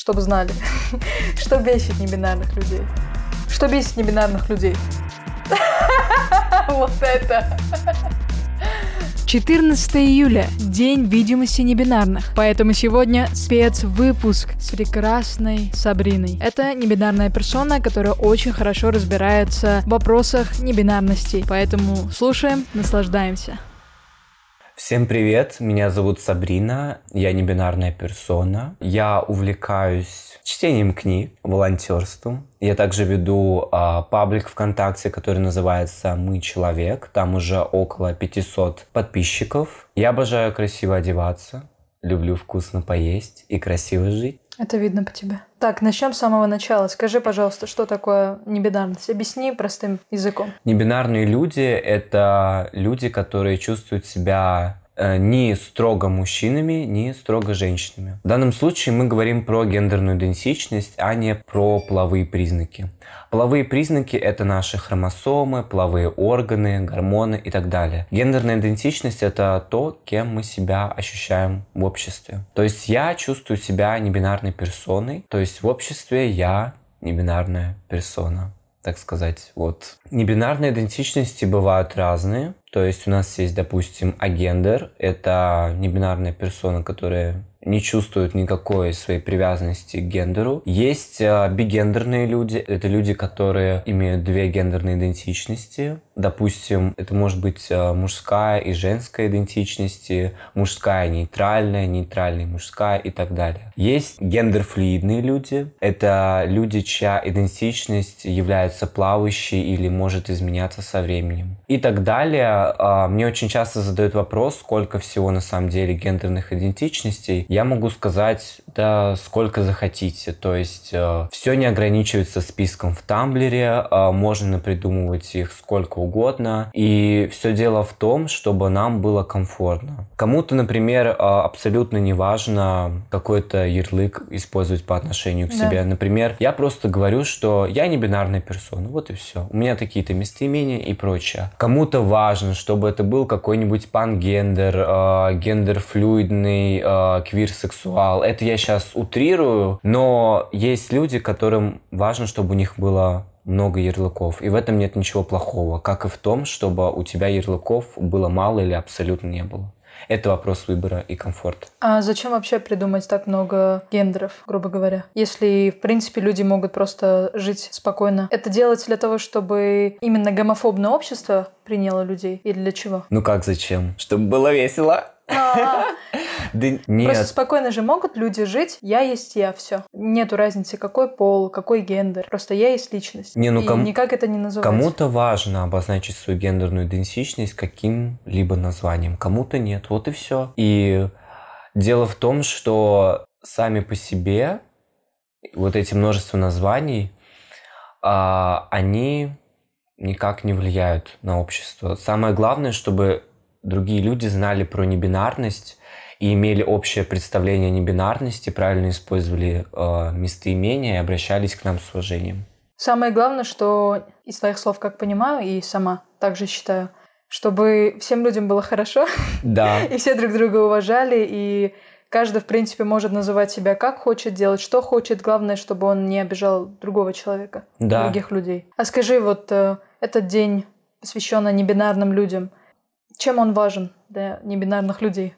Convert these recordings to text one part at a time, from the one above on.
чтобы знали, что бесит небинарных людей. Что бесит небинарных людей? Вот это. 14 июля – День видимости небинарных. Поэтому сегодня спецвыпуск с прекрасной Сабриной. Это небинарная персона, которая очень хорошо разбирается в вопросах небинарности. Поэтому слушаем, наслаждаемся. Всем привет, меня зовут Сабрина, я не бинарная персона. Я увлекаюсь чтением книг, волонтерством. Я также веду а, паблик ВКонтакте, который называется «Мы человек». Там уже около 500 подписчиков. Я обожаю красиво одеваться, люблю вкусно поесть и красиво жить. Это видно по тебе. Так, начнем с самого начала. Скажи, пожалуйста, что такое небинарность? Объясни простым языком. Небинарные люди — это люди, которые чувствуют себя э, не строго мужчинами, не строго женщинами. В данном случае мы говорим про гендерную идентичность, а не про половые признаки. Половые признаки – это наши хромосомы, половые органы, гормоны и так далее. Гендерная идентичность – это то, кем мы себя ощущаем в обществе. То есть я чувствую себя небинарной персоной, то есть в обществе я небинарная персона так сказать. Вот. Небинарные идентичности бывают разные. То есть у нас есть, допустим, агендер. Это небинарная персона, которая не чувствуют никакой своей привязанности к гендеру. Есть э, бигендерные люди. Это люди, которые имеют две гендерные идентичности. Допустим, это может быть э, мужская и женская идентичности, мужская нейтральная, нейтральная мужская и так далее. Есть гендерфлюидные люди. Это люди, чья идентичность является плавающей или может изменяться со временем. И так далее. Э, мне очень часто задают вопрос, сколько всего на самом деле гендерных идентичностей. Я могу сказать, да, сколько захотите. То есть э, все не ограничивается списком в Тамблере, э, можно придумывать их сколько угодно. И все дело в том, чтобы нам было комфортно. Кому-то, например, э, абсолютно не важно какой-то ярлык использовать по отношению к да. себе. Например, я просто говорю, что я не бинарная персона. Вот и все. У меня такие-то местоимения и прочее. Кому-то важно, чтобы это был какой-нибудь пангендер, э, гендерфлюидный, э, квир-сексуал. Это я сейчас утрирую, но есть люди, которым важно, чтобы у них было много ярлыков. И в этом нет ничего плохого, как и в том, чтобы у тебя ярлыков было мало или абсолютно не было. Это вопрос выбора и комфорта. А зачем вообще придумать так много гендеров, грубо говоря? Если, в принципе, люди могут просто жить спокойно. Это делать для того, чтобы именно гомофобное общество приняло людей? Или для чего? Ну как зачем? Чтобы было весело. Да нет. Просто спокойно же могут люди жить. Я есть я, все. Нету разницы, какой пол, какой гендер. Просто я есть личность. Не, ну, ком... никак это не называется. Кому-то важно обозначить свою гендерную идентичность каким-либо названием, кому-то нет. Вот и все. И дело в том, что сами по себе вот эти множество названий, а, они никак не влияют на общество. Самое главное, чтобы другие люди знали про небинарность и имели общее представление о небинарности, правильно использовали э, местоимения и обращались к нам с уважением. Самое главное, что из твоих слов, как понимаю, и сама также считаю, чтобы всем людям было хорошо, да. и все друг друга уважали, и каждый, в принципе, может называть себя как хочет, делать что хочет. Главное, чтобы он не обижал другого человека, да. других людей. А скажи, вот э, этот день, посвященный небинарным людям, чем он важен для небинарных людей?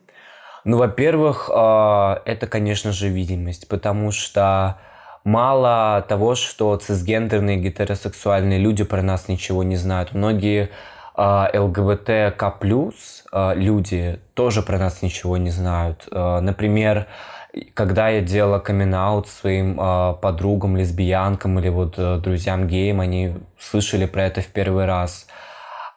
Ну, во-первых, а, это, конечно же, видимость, потому что мало того, что цисгендерные гетеросексуальные люди про нас ничего не знают. Многие а, ЛГБТК плюс а, люди тоже про нас ничего не знают. Например, когда я делала камин своим подругам, лесбиянкам или вот э, друзьям геям, они слышали про это в первый раз –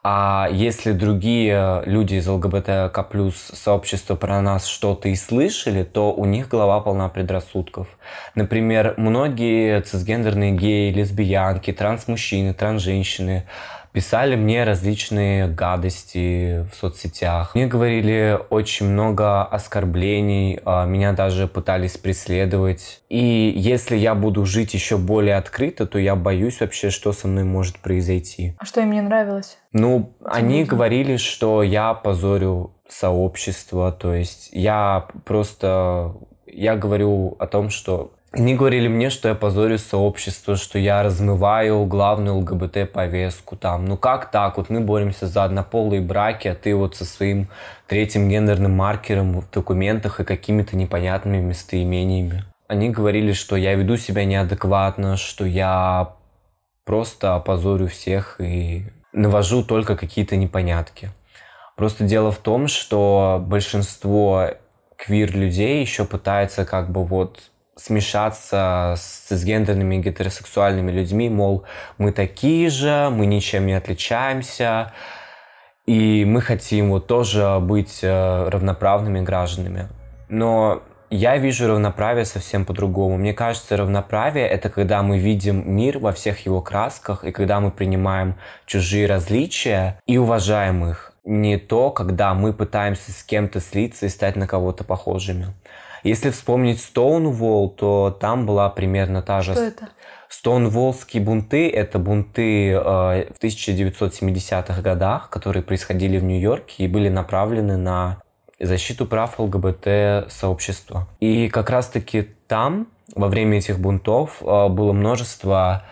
а если другие люди из ЛГБТК плюс сообщества про нас что-то и слышали, то у них голова полна предрассудков. Например, многие цисгендерные геи, лесбиянки, транс-мужчины, транс-женщины писали мне различные гадости в соцсетях. Мне говорили очень много оскорблений, а, меня даже пытались преследовать. И если я буду жить еще более открыто, то я боюсь вообще, что со мной может произойти. А что им не нравилось? Ну, Этим они людям? говорили, что я позорю сообщество, то есть я просто... Я говорю о том, что Они говорили мне, что я позорю сообщество, что я размываю главную ЛГБТ-повестку. Там, ну как так? Вот мы боремся за однополые браки, а ты вот со своим третьим гендерным маркером в документах и какими-то непонятными местоимениями. Они говорили, что я веду себя неадекватно, что я просто опозорю всех и навожу только какие-то непонятки. Просто дело в том, что большинство квир-людей еще пытается как бы вот смешаться с цисгендерными гетеросексуальными людьми, мол, мы такие же, мы ничем не отличаемся, и мы хотим вот тоже быть э, равноправными гражданами. Но я вижу равноправие совсем по-другому. Мне кажется, равноправие — это когда мы видим мир во всех его красках, и когда мы принимаем чужие различия и уважаем их. Не то, когда мы пытаемся с кем-то слиться и стать на кого-то похожими. Если вспомнить Стоунволл, то там была примерно та же... Что это? Стоунволлские бунты – это бунты э, в 1970-х годах, которые происходили в Нью-Йорке и были направлены на защиту прав ЛГБТ-сообщества. И как раз-таки там, во время этих бунтов, э, было множество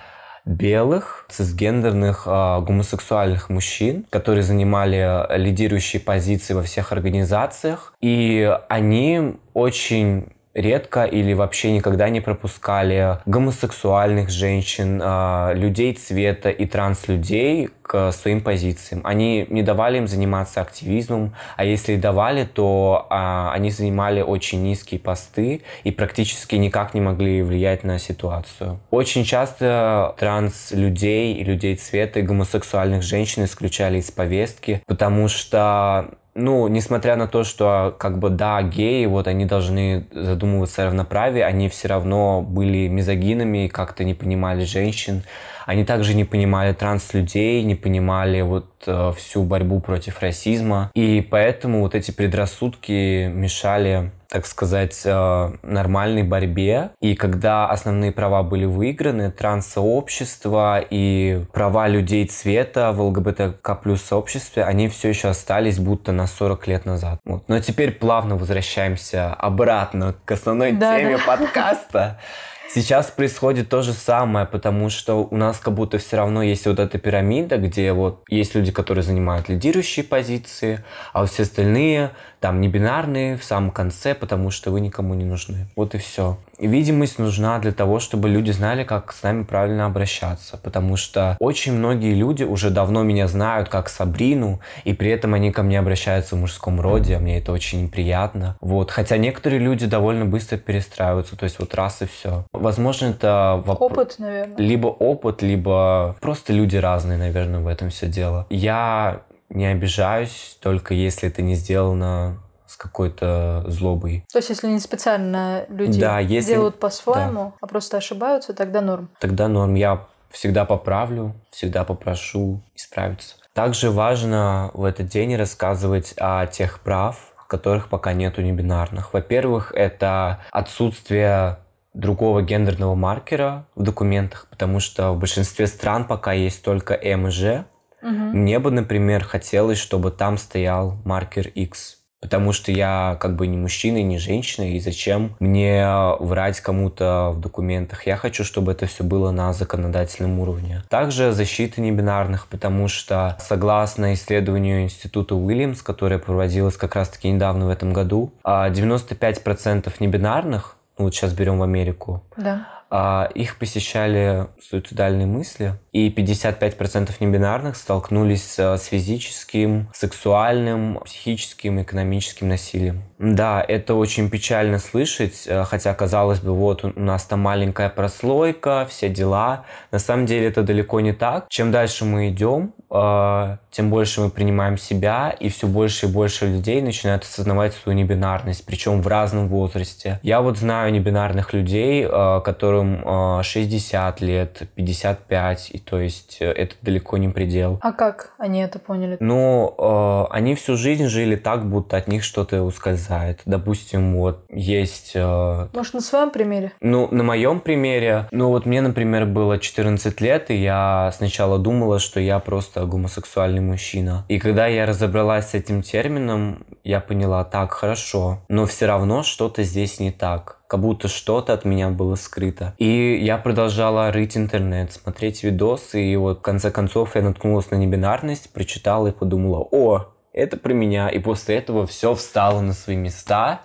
белых, цисгендерных, э, гомосексуальных мужчин, которые занимали лидирующие позиции во всех организациях. И они очень редко или вообще никогда не пропускали гомосексуальных женщин, а, людей цвета и транслюдей к своим позициям. Они не давали им заниматься активизмом, а если и давали, то а, они занимали очень низкие посты и практически никак не могли влиять на ситуацию. Очень часто транс-людей и людей цвета и гомосексуальных женщин исключали из повестки, потому что ну, несмотря на то, что, как бы, да, геи, вот, они должны задумываться о равноправии, они все равно были мизогинами, как-то не понимали женщин. Они также не понимали транс-людей, не понимали вот э, всю борьбу против расизма. И поэтому вот эти предрассудки мешали так сказать, э, нормальной борьбе. И когда основные права были выиграны, транс-сообщество и права людей цвета в ЛГБТК плюс сообществе, они все еще остались будто на 40 лет назад. Вот. Но теперь плавно возвращаемся обратно к основной да, теме да. подкаста. Сейчас происходит то же самое, потому что у нас как будто все равно есть вот эта пирамида, где вот есть люди, которые занимают лидирующие позиции, а все остальные там не бинарные в самом конце, потому что вы никому не нужны. Вот и все. И видимость нужна для того, чтобы люди знали, как с нами правильно обращаться, потому что очень многие люди уже давно меня знают как Сабрину, и при этом они ко мне обращаются в мужском роде, а мне это очень неприятно. Вот. Хотя некоторые люди довольно быстро перестраиваются, то есть вот раз и все. Возможно, это... Воп... Опыт, наверное. Либо опыт, либо просто люди разные, наверное, в этом все дело. Я не обижаюсь, только если это не сделано с какой-то злобой. То есть, если не специально люди да, если... делают по-своему, да. а просто ошибаются, тогда норм. Тогда норм. Я всегда поправлю, всегда попрошу исправиться. Также важно в этот день рассказывать о тех прав, которых пока нету небинарных. Во-первых, это отсутствие другого гендерного маркера в документах, потому что в большинстве стран пока есть только М и Ж, Угу. Мне бы, например, хотелось, чтобы там стоял маркер X. Потому что я как бы не мужчина, не женщина, и зачем мне врать кому-то в документах? Я хочу, чтобы это все было на законодательном уровне. Также защита небинарных, потому что согласно исследованию Института Уильямс, которое проводилось как раз-таки недавно в этом году, 95% а, небинарных, ну вот сейчас берем в Америку, да. А, их посещали суицидальные мысли, и 55% небинарных столкнулись с физическим, сексуальным, психическим, экономическим насилием. Да, это очень печально слышать, э, хотя, казалось бы, вот у нас там маленькая прослойка, все дела. На самом деле это далеко не так. Чем дальше мы идем, э, тем больше мы принимаем себя, и все больше и больше людей начинают осознавать свою небинарность, причем в разном возрасте. Я вот знаю небинарных людей, э, которым 60 лет, 55, и то есть это далеко не предел. А как они это поняли? Ну, они всю жизнь жили так, будто от них что-то ускользает хватает. Допустим, вот есть... Э, Может, на своем примере? Ну, на моем примере. Ну, вот мне, например, было 14 лет, и я сначала думала, что я просто гомосексуальный мужчина. И когда я разобралась с этим термином, я поняла, так, хорошо, но все равно что-то здесь не так как будто что-то от меня было скрыто. И я продолжала рыть интернет, смотреть видосы, и вот в конце концов я наткнулась на небинарность, прочитала и подумала, о, это про меня. И после этого все встало на свои места.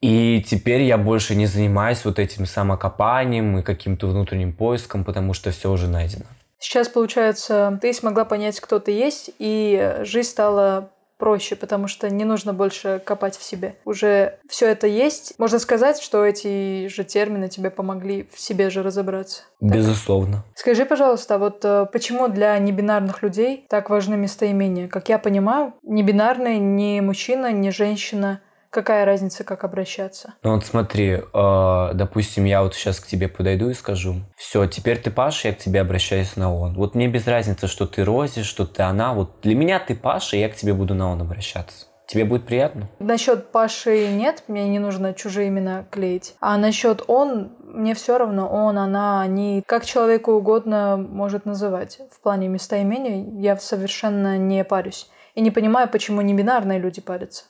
И теперь я больше не занимаюсь вот этим самокопанием и каким-то внутренним поиском, потому что все уже найдено. Сейчас, получается, ты смогла понять, кто ты есть, и жизнь стала проще, потому что не нужно больше копать в себе. Уже все это есть. Можно сказать, что эти же термины тебе помогли в себе же разобраться. Безусловно. Так. Скажи, пожалуйста, вот э, почему для небинарных людей так важны местоимения? Как я понимаю, небинарный ни мужчина, ни женщина Какая разница, как обращаться? Ну вот смотри, э, допустим, я вот сейчас к тебе подойду и скажу, все, теперь ты Паша, я к тебе обращаюсь на он. Вот мне без разницы, что ты Рози, что ты она. Вот для меня ты Паша, и я к тебе буду на он обращаться. Тебе будет приятно? Насчет Паши нет, мне не нужно чужие имена клеить. А насчет он, мне все равно, он, она, они, как человеку угодно может называть. В плане местоимения я совершенно не парюсь. И не понимаю, почему не бинарные люди парятся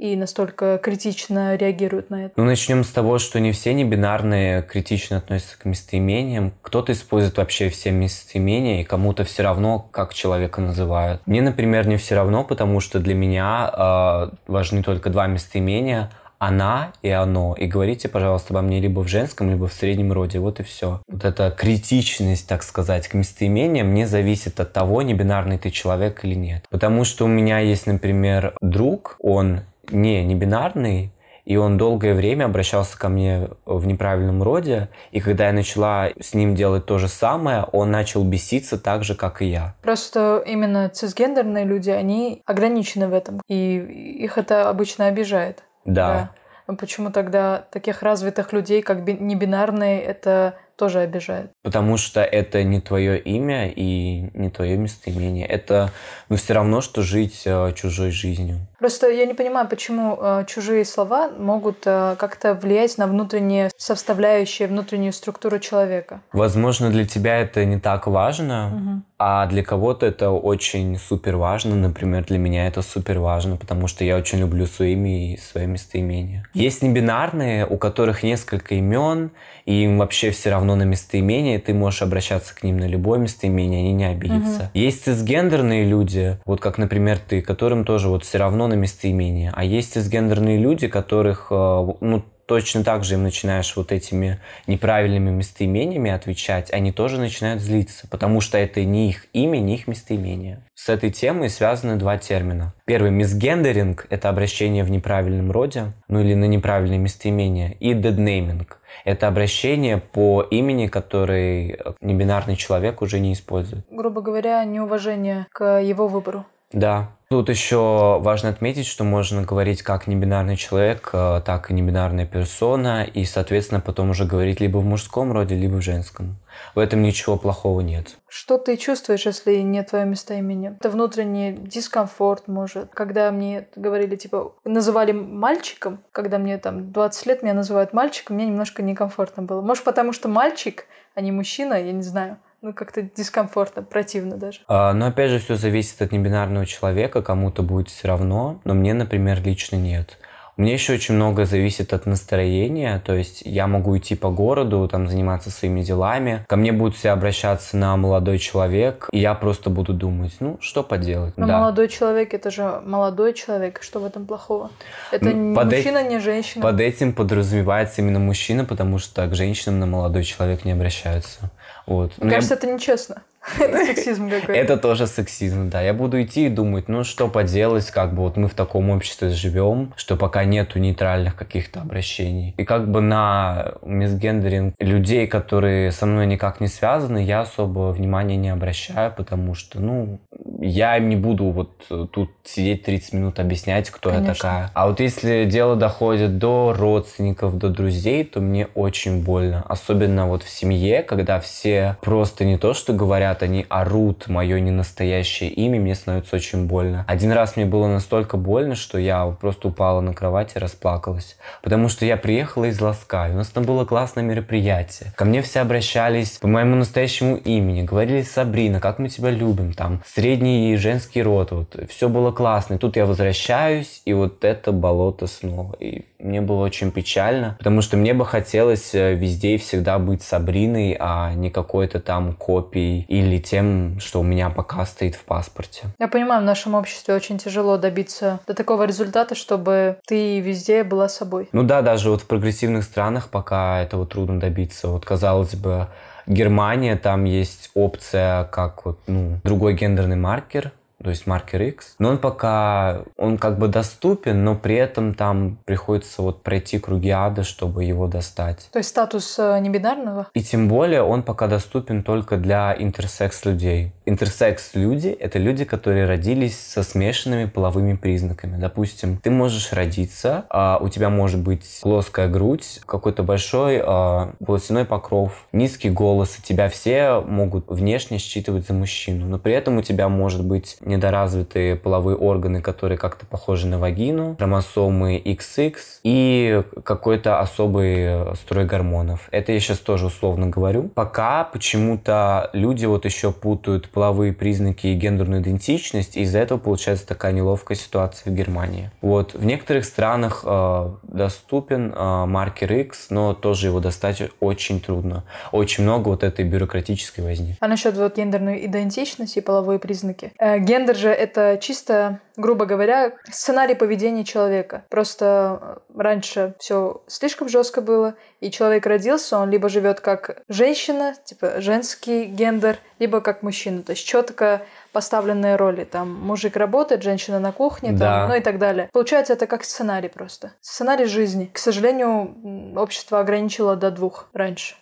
и настолько критично реагируют на это? Ну, начнем с того, что не все небинарные критично относятся к местоимениям. Кто-то использует вообще все местоимения, и кому-то все равно, как человека называют. Мне, например, не все равно, потому что для меня э, важны только два местоимения она и оно. И говорите, пожалуйста, обо мне либо в женском, либо в среднем роде. Вот и все. Вот эта критичность, так сказать, к местоимениям не зависит от того, не бинарный ты человек или нет. Потому что у меня есть, например, друг, он не, не бинарный, и он долгое время обращался ко мне в неправильном роде, и когда я начала с ним делать то же самое, он начал беситься так же, как и я. Просто именно цисгендерные люди, они ограничены в этом, и их это обычно обижает. Да. да. Почему тогда таких развитых людей, как небинарные, это тоже обижает. Потому что это не твое имя и не твое местоимение. Это ну, все равно, что жить э, чужой жизнью. Просто я не понимаю, почему э, чужие слова могут э, как-то влиять на внутренние составляющие, внутреннюю структуру человека. Возможно, для тебя это не так важно, угу. а для кого-то это очень супер важно. Например, для меня это супер важно, потому что я очень люблю свое имя и свое местоимение. Есть небинарные, у которых несколько имен, и им вообще все равно на местоимение, ты можешь обращаться к ним на любое местоимение, они не обидятся. Угу. Есть цисгендерные люди, вот как, например, ты, которым тоже вот все равно на местоимение. А есть цисгендерные люди, которых, э, ну, точно так же им начинаешь вот этими неправильными местоимениями отвечать, они тоже начинают злиться, потому что это не их имя, не их местоимение. С этой темой связаны два термина. Первый – мисгендеринг – это обращение в неправильном роде, ну или на неправильное местоимение, и деднейминг – это обращение по имени, который небинарный человек уже не использует. Грубо говоря, неуважение к его выбору. Да, Тут еще важно отметить, что можно говорить как небинарный человек, э, так и небинарная персона, и, соответственно, потом уже говорить либо в мужском роде, либо в женском. В этом ничего плохого нет. Что ты чувствуешь, если нет твое местоимения? Это внутренний дискомфорт, может. Когда мне говорили, типа, называли мальчиком, когда мне там 20 лет меня называют мальчиком, мне немножко некомфортно было. Может, потому что мальчик, а не мужчина, я не знаю ну, как-то дискомфортно, противно даже. А, но опять же, все зависит от небинарного человека, кому-то будет все равно, но мне, например, лично нет. Меня еще очень много зависит от настроения, то есть я могу идти по городу, там заниматься своими делами, ко мне будут все обращаться на молодой человек, и я просто буду думать, ну, что поделать. Но да. молодой человек, это же молодой человек, что в этом плохого? Это не мужчина, э... не женщина. Под этим подразумевается именно мужчина, потому что к женщинам на молодой человек не обращаются. Вот. Мне кажется, я... это нечестно. Это сексизм какой-то. Это тоже сексизм, да. Я буду идти и думать, ну что поделать, как бы вот мы в таком обществе живем, что пока нету нейтральных каких-то обращений. И как бы на мисгендеринг людей, которые со мной никак не связаны, я особо внимания не обращаю, потому что, ну, я им не буду вот тут сидеть 30 минут объяснять, кто Конечно. я такая. А вот если дело доходит до родственников, до друзей, то мне очень больно. Особенно вот в семье, когда все просто не то, что говорят, они орут мое ненастоящее имя, мне становится очень больно. Один раз мне было настолько больно, что я просто упала на кровать и расплакалась. Потому что я приехала из Ласка, и у нас там было классное мероприятие. Ко мне все обращались по моему настоящему имени, говорили Сабрина, как мы тебя любим, там, средний и женский род, вот, все было классно. И тут я возвращаюсь, и вот это болото снова. И мне было очень печально, потому что мне бы хотелось э, везде и всегда быть Сабриной, а не какой-то там копией или тем, что у меня пока стоит в паспорте. Я понимаю, в нашем обществе очень тяжело добиться до такого результата, чтобы ты везде была собой. Ну да, даже вот в прогрессивных странах пока этого трудно добиться. Вот казалось бы, Германия, там есть опция как вот, ну, другой гендерный маркер, то есть маркер X. Но он пока, он как бы доступен, но при этом там приходится вот пройти круги ада, чтобы его достать. То есть статус э, небинарного? И тем более он пока доступен только для интерсекс людей. Интерсекс люди — это люди, которые родились со смешанными половыми признаками. Допустим, ты можешь родиться, а у тебя может быть плоская грудь, какой-то большой а, волосяной покров, низкий голос, и тебя все могут внешне считывать за мужчину, но при этом у тебя может быть недоразвитые половые органы, которые как-то похожи на вагину, хромосомы XX и какой-то особый э, строй гормонов. Это я сейчас тоже условно говорю. Пока почему-то люди вот еще путают половые признаки и гендерную идентичность, и из-за этого получается такая неловкая ситуация в Германии. Вот в некоторых странах э, доступен э, маркер X, но тоже его достать очень трудно. Очень много вот этой бюрократической возни. А насчет вот гендерной идентичности и половые признаки? Э, Гендер же это чисто, грубо говоря, сценарий поведения человека. Просто э, раньше все слишком жестко было, и человек родился, он либо живет как женщина, типа женский гендер, либо как мужчина. То есть четко поставленные роли. Там мужик работает, женщина на кухне, да. там, ну и так далее. Получается, это как сценарий просто. Сценарий жизни. К сожалению, общество ограничило до двух раньше.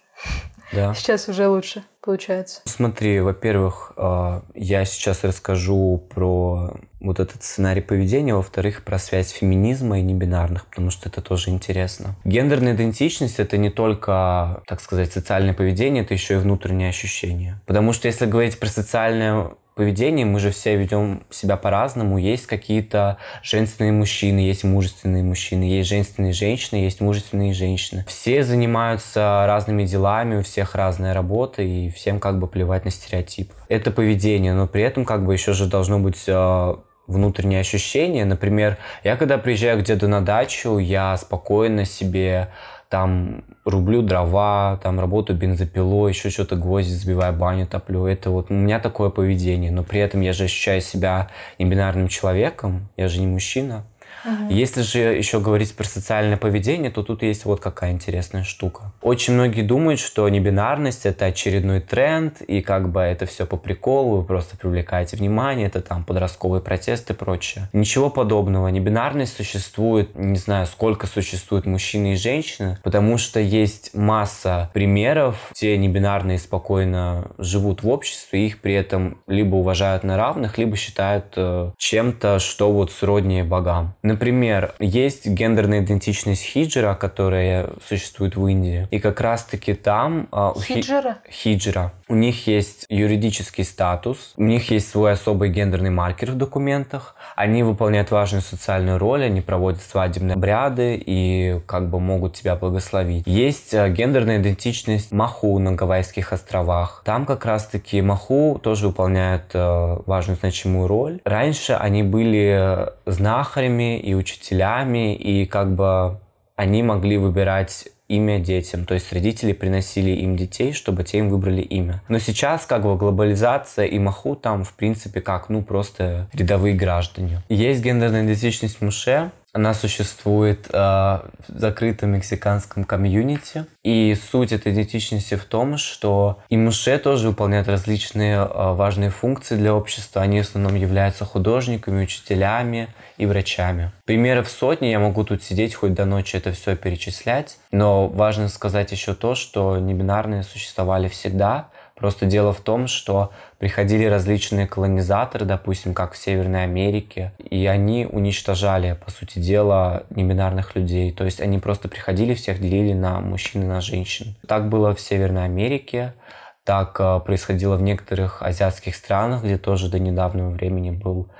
Да. Сейчас уже лучше получается. Смотри, во-первых, а, я сейчас расскажу про вот этот сценарий поведения, во-вторых, про связь феминизма и небинарных, потому что это тоже интересно. Гендерная идентичность — это не только, так сказать, социальное поведение, это еще и внутреннее ощущение. Потому что если говорить про социальное поведении мы же все ведем себя по-разному. Есть какие-то женственные мужчины, есть мужественные мужчины, есть женственные женщины, есть мужественные женщины. Все занимаются разными делами, у всех разная работа, и всем как бы плевать на стереотип. Это поведение, но при этом как бы еще же должно быть а, внутренние ощущения. Например, я когда приезжаю к деду на дачу, я спокойно себе там рублю дрова, там работаю бензопилой, еще что-то гвозди забиваю, баню топлю. Это вот у меня такое поведение. Но при этом я же ощущаю себя небинарным человеком, я же не мужчина. Угу. Если же еще говорить про социальное поведение, то тут есть вот какая интересная штука. Очень многие думают, что небинарность это очередной тренд, и как бы это все по приколу, вы просто привлекаете внимание, это там подростковые протесты и прочее. Ничего подобного. Небинарность существует, не знаю, сколько существует мужчины и женщины, потому что есть масса примеров, где небинарные спокойно живут в обществе, их при этом либо уважают на равных, либо считают э, чем-то, что вот сроднее богам. Например, есть гендерная идентичность хиджера, которая существует в Индии. И как раз-таки там... А, хиджера? Хиджера. У них есть юридический статус, у них есть свой особый гендерный маркер в документах. Они выполняют важную социальную роль, они проводят свадебные обряды и как бы могут тебя благословить. Есть а, гендерная идентичность Маху на Гавайских островах. Там как раз-таки Маху тоже выполняют а, важную значимую роль. Раньше они были знахарями и учителями, и как бы они могли выбирать имя детям. То есть родители приносили им детей, чтобы те им выбрали имя. Но сейчас как бы глобализация и маху там в принципе как, ну просто рядовые граждане. Есть гендерная идентичность Муше, она существует э, в закрытом мексиканском комьюнити. И суть этой идентичности в том, что и муше тоже выполняют различные э, важные функции для общества. Они в основном являются художниками, учителями и врачами. Примеров сотни, я могу тут сидеть хоть до ночи это все перечислять. Но важно сказать еще то, что небинарные существовали всегда, Просто дело в том, что приходили различные колонизаторы, допустим, как в Северной Америке, и они уничтожали, по сути дела, небинарных людей. То есть они просто приходили, всех делили на мужчин и на женщин. Так было в Северной Америке, так э, происходило в некоторых азиатских странах, где тоже до недавнего времени был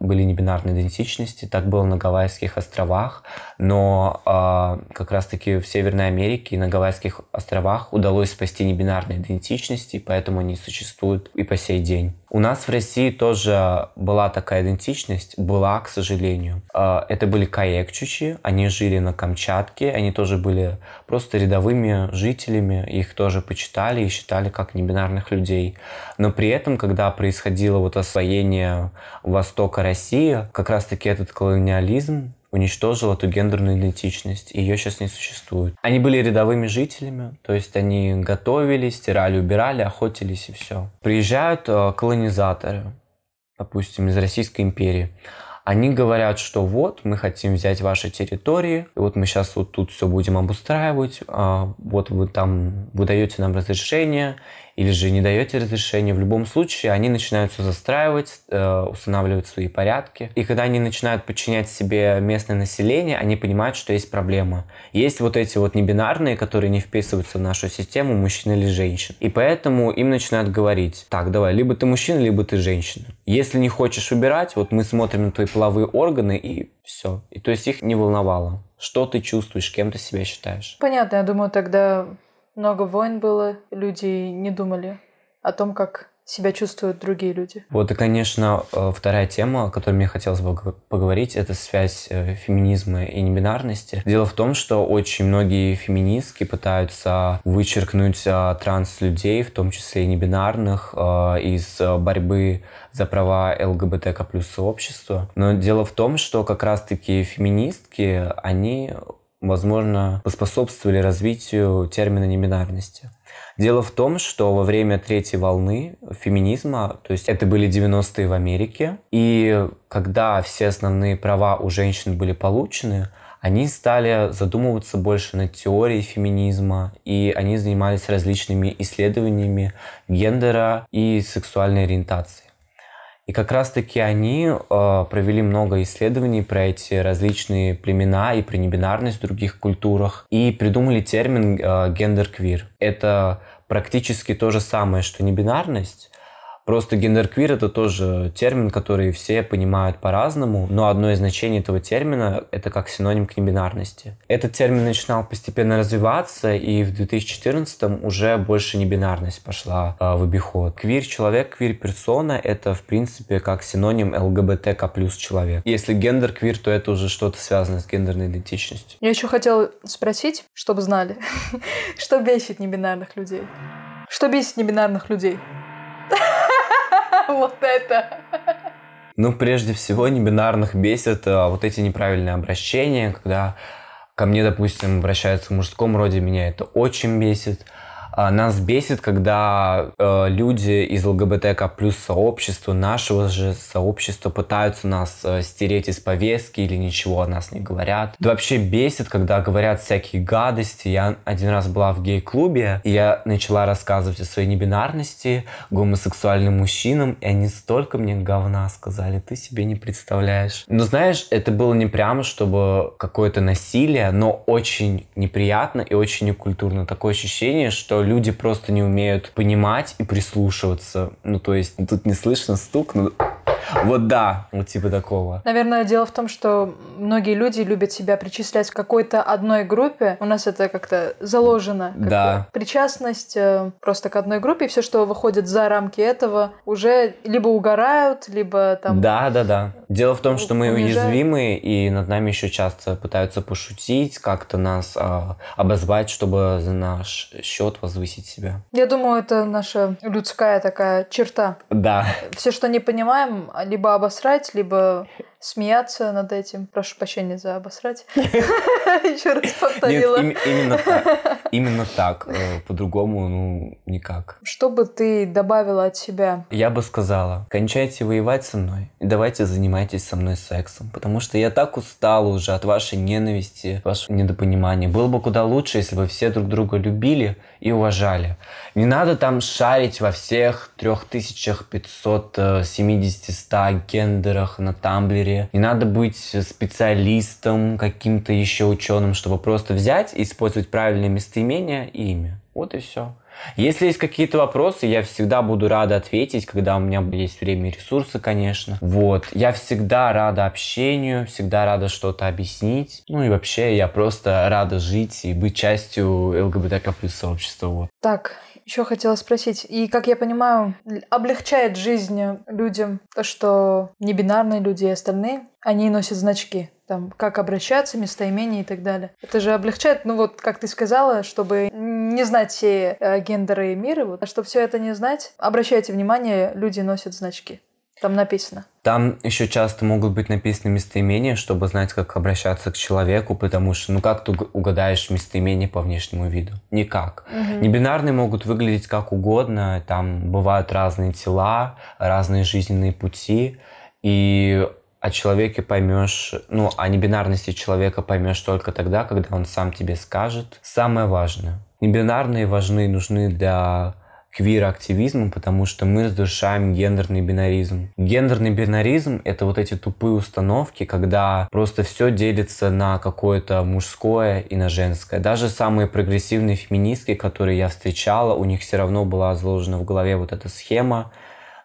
были небинарные идентичности. Так было на Гавайских островах, но э, как раз-таки в Северной Америке и на Гавайских островах удалось спасти небинарные идентичности, поэтому они существуют и по сей день. У нас в России тоже была такая идентичность, была, к сожалению. Э, это были каекчучи, они жили на Камчатке, они тоже были просто рядовыми жителями, их тоже почитали и считали как небинарных людей. Но при этом, когда происходило вот освоение востока России, как раз-таки этот колониализм уничтожил эту гендерную идентичность. Ее сейчас не существует. Они были рядовыми жителями, то есть они готовились, стирали, убирали, охотились и все. Приезжают э, колонизаторы, допустим, из Российской империи. Они говорят, что вот, мы хотим взять ваши территории, и вот мы сейчас вот тут все будем обустраивать, а вот вы там, вы даете нам разрешение, или же не даете разрешения, в любом случае они начинают все застраивать, э, устанавливать свои порядки. И когда они начинают подчинять себе местное население, они понимают, что есть проблема. Есть вот эти вот небинарные, которые не вписываются в нашу систему, мужчина или женщина. И поэтому им начинают говорить, так, давай, либо ты мужчина, либо ты женщина. Если не хочешь убирать, вот мы смотрим на твои половые органы и все. И то есть их не волновало. Что ты чувствуешь, кем ты себя считаешь? Понятно, я думаю, тогда много войн было, люди не думали о том, как себя чувствуют другие люди. Вот и, конечно, э, вторая тема, о которой мне хотелось бы поговорить, это связь э, феминизма и небинарности. Дело в том, что очень многие феминистки пытаются вычеркнуть э, транс-людей, в том числе и небинарных, из борьбы за права ЛГБТК плюс сообщества. Но дело в том, что как раз-таки феминистки, они возможно, поспособствовали развитию термина небинарности. Дело в том, что во время третьей волны феминизма, то есть это были 90-е в Америке, и когда все основные права у женщин были получены, они стали задумываться больше над теорией феминизма, и они занимались различными исследованиями гендера и сексуальной ориентации. И как раз-таки они э, провели много исследований про эти различные племена и про небинарность в других культурах и придумали термин э, гендер-квир. Это практически то же самое, что небинарность, Просто гендерквир это тоже термин, который все понимают по-разному, но одно из значений этого термина это как синоним к небинарности. Этот термин начинал постепенно развиваться, и в 2014 уже больше небинарность пошла э, в обиход. Квир-человек, квир-персона это в принципе как синоним ЛГБТК плюс человек. Если гендер-квир, то это уже что-то связано с гендерной идентичностью. Я еще хотела спросить, чтобы знали, что бесит небинарных людей? Что бесит небинарных людей? Вот это. Ну, прежде всего, небинарных бесит а, вот эти неправильные обращения, когда ко мне, допустим, обращаются в мужском роде, меня это очень бесит. А, нас бесит, когда э, люди из ЛГБТК плюс сообщества, нашего же сообщества, пытаются нас э, стереть из повестки или ничего о нас не говорят. Это вообще бесит, когда говорят всякие гадости. Я один раз была в гей-клубе, и я начала рассказывать о своей небинарности гомосексуальным мужчинам, и они столько мне говна сказали, ты себе не представляешь. Но знаешь, это было не прямо, чтобы какое-то насилие, но очень неприятно и очень некультурно. Такое ощущение, что люди просто не умеют понимать и прислушиваться. Ну, то есть тут не слышно стук, но вот да, вот типа такого. Наверное, дело в том, что многие люди любят себя причислять к какой-то одной группе. У нас это как-то заложено. Как да. Причастность э, просто к одной группе. И все, что выходит за рамки этого, уже либо угорают, либо там... Да, да, да. Дело в том, что мы уязвимы, и над нами еще часто пытаются пошутить, как-то нас а, обозвать, чтобы за наш счет возвысить себя. Я думаю, это наша людская такая черта. Да. Все, что не понимаем, либо обосрать, либо смеяться над этим. Прошу прощения за обосрать. Еще раз повторила. именно так. Именно так. Э, по-другому, ну, никак. Что бы ты добавила от себя? Я бы сказала, кончайте воевать со мной и давайте занимайтесь со мной сексом. Потому что я так устала уже от вашей ненависти, вашего недопонимания. Было бы куда лучше, если бы все друг друга любили и уважали. Не надо там шарить во всех 3570-100 гендерах на Тамблере. Не надо быть специалистом, каким-то еще ученым, чтобы просто взять и использовать правильное местоимение и имя. Вот и все. Если есть какие-то вопросы, я всегда буду рада ответить, когда у меня есть время и ресурсы, конечно. Вот. Я всегда рада общению, всегда рада что-то объяснить. Ну и вообще, я просто рада жить и быть частью ЛГБТК плюс сообщества. Вот. Так, еще хотела спросить, и как я понимаю, облегчает жизнь людям то, что небинарные люди и остальные, они носят значки там, как обращаться, местоимения и так далее. Это же облегчает, ну вот, как ты сказала, чтобы не знать все э, гендеры и миры, вот, а чтобы все это не знать, обращайте внимание, люди носят значки. Там написано. Там еще часто могут быть написаны местоимения, чтобы знать, как обращаться к человеку, потому что, ну как ты угадаешь местоимение по внешнему виду? Никак. Угу. Небинарные могут выглядеть как угодно, там бывают разные тела, разные жизненные пути, и о человеке поймешь, ну, о небинарности человека поймешь только тогда, когда он сам тебе скажет. Самое важное. Небинарные важны и нужны для квир-активизма, потому что мы разрушаем гендерный бинаризм. Гендерный бинаризм — это вот эти тупые установки, когда просто все делится на какое-то мужское и на женское. Даже самые прогрессивные феминистки, которые я встречала, у них все равно была заложена в голове вот эта схема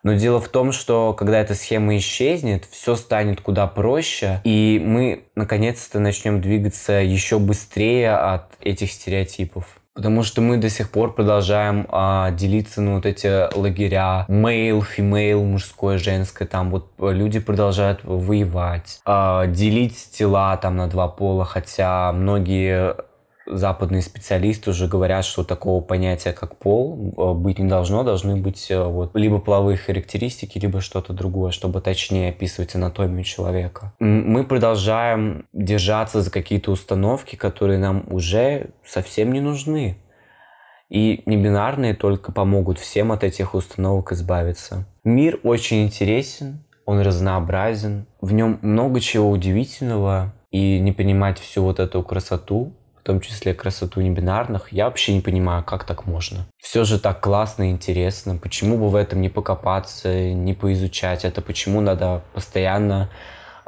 но дело в том, что когда эта схема исчезнет, все станет куда проще, и мы наконец-то начнем двигаться еще быстрее от этих стереотипов. Потому что мы до сих пор продолжаем а, делиться на вот эти лагеря male, female, мужское, женское. Там вот люди продолжают воевать, а, делить тела там на два пола, хотя многие западные специалисты уже говорят, что такого понятия, как пол, э, быть не должно. Должны быть э, вот, либо половые характеристики, либо что-то другое, чтобы точнее описывать анатомию человека. Мы продолжаем держаться за какие-то установки, которые нам уже совсем не нужны. И небинарные только помогут всем от этих установок избавиться. Мир очень интересен, он разнообразен, в нем много чего удивительного, и не понимать всю вот эту красоту в том числе красоту небинарных, я вообще не понимаю, как так можно. Все же так классно и интересно. Почему бы в этом не покопаться, не поизучать это? Почему надо постоянно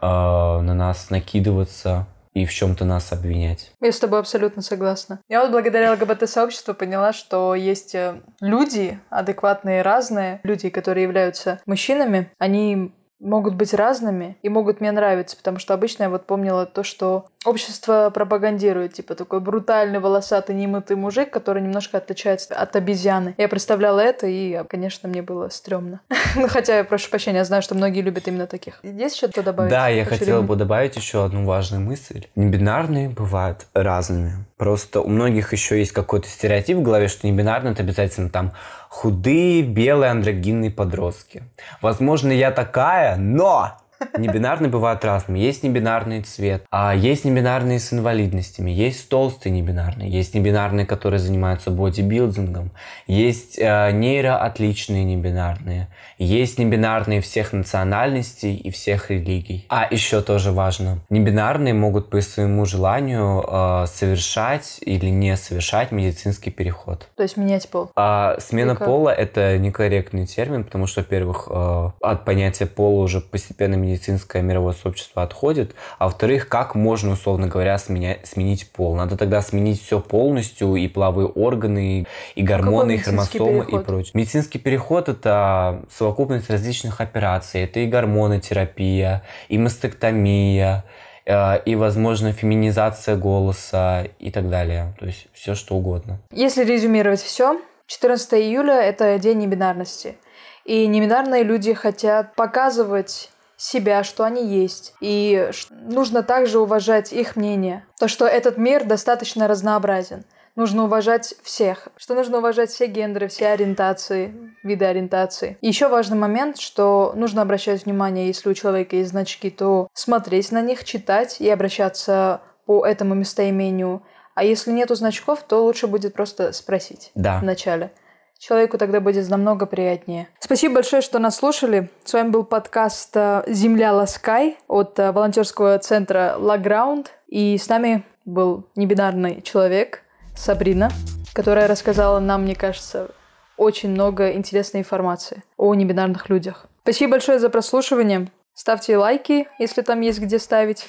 э, на нас накидываться? и в чем-то нас обвинять. Я с тобой абсолютно согласна. Я вот благодаря ЛГБТ-сообществу поняла, что есть э, люди адекватные, разные, люди, которые являются мужчинами, они могут быть разными и могут мне нравиться, потому что обычно я вот помнила то, что общество пропагандирует, типа такой брутальный, волосатый, немытый мужик, который немножко отличается от обезьяны. Я представляла это, и, конечно, мне было стрёмно. Ну, хотя я прошу прощения, я знаю, что многие любят именно таких. Есть что-то добавить? Да, я хотела бы добавить еще одну важную мысль. Небинарные бывают разными. Просто у многих еще есть какой-то стереотип в голове, что небинарный это обязательно там худые, белые, андрогинные подростки. Возможно, я такая, но Небинарные бывают разными. Есть небинарный цвет, а есть небинарные с инвалидностями, есть толстые небинарные, есть небинарные, которые занимаются бодибилдингом, есть э, нейроотличные небинарные, есть небинарные всех национальностей и всех религий. А еще тоже важно, небинарные могут по своему желанию э, совершать или не совершать медицинский переход. То есть менять пол? А, смена Только... пола это некорректный термин, потому что, во-первых, э, от понятия пола уже постепенно медицинское мировое сообщество отходит, а во-вторых, как можно, условно говоря, сменя- сменить пол? Надо тогда сменить все полностью, и половые органы, и гормоны, и хромосомы, переход? и прочее. Медицинский переход – это совокупность различных операций. Это и гормонотерапия, и мастектомия, э, и, возможно, феминизация голоса и так далее. То есть все, что угодно. Если резюмировать все, 14 июля – это день небинарности. И небинарные люди хотят показывать себя, что они есть. И нужно также уважать их мнение. То, что этот мир достаточно разнообразен. нужно уважать всех, что нужно уважать все гендеры, все ориентации, виды ориентации. еще важный момент, что нужно обращать внимание, если у человека есть значки, то смотреть на них, читать и обращаться по этому местоимению. А если нету значков, то лучше будет просто спросить да. вначале. Человеку тогда будет намного приятнее. Спасибо большое, что нас слушали. С вами был подкаст э, «Земля Ласкай» от э, волонтерского центра «Лаграунд». И с нами был небинарный человек Сабрина, которая рассказала нам, мне кажется, очень много интересной информации о небинарных людях. Спасибо большое за прослушивание. Ставьте лайки, если там есть где ставить.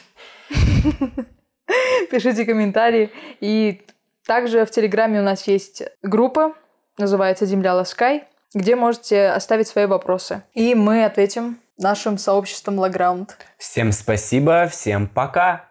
Пишите комментарии. И также в Телеграме у нас есть группа, называется «Земля Ласкай», где можете оставить свои вопросы. И мы ответим нашим сообществом Лаграунд. Всем спасибо, всем пока!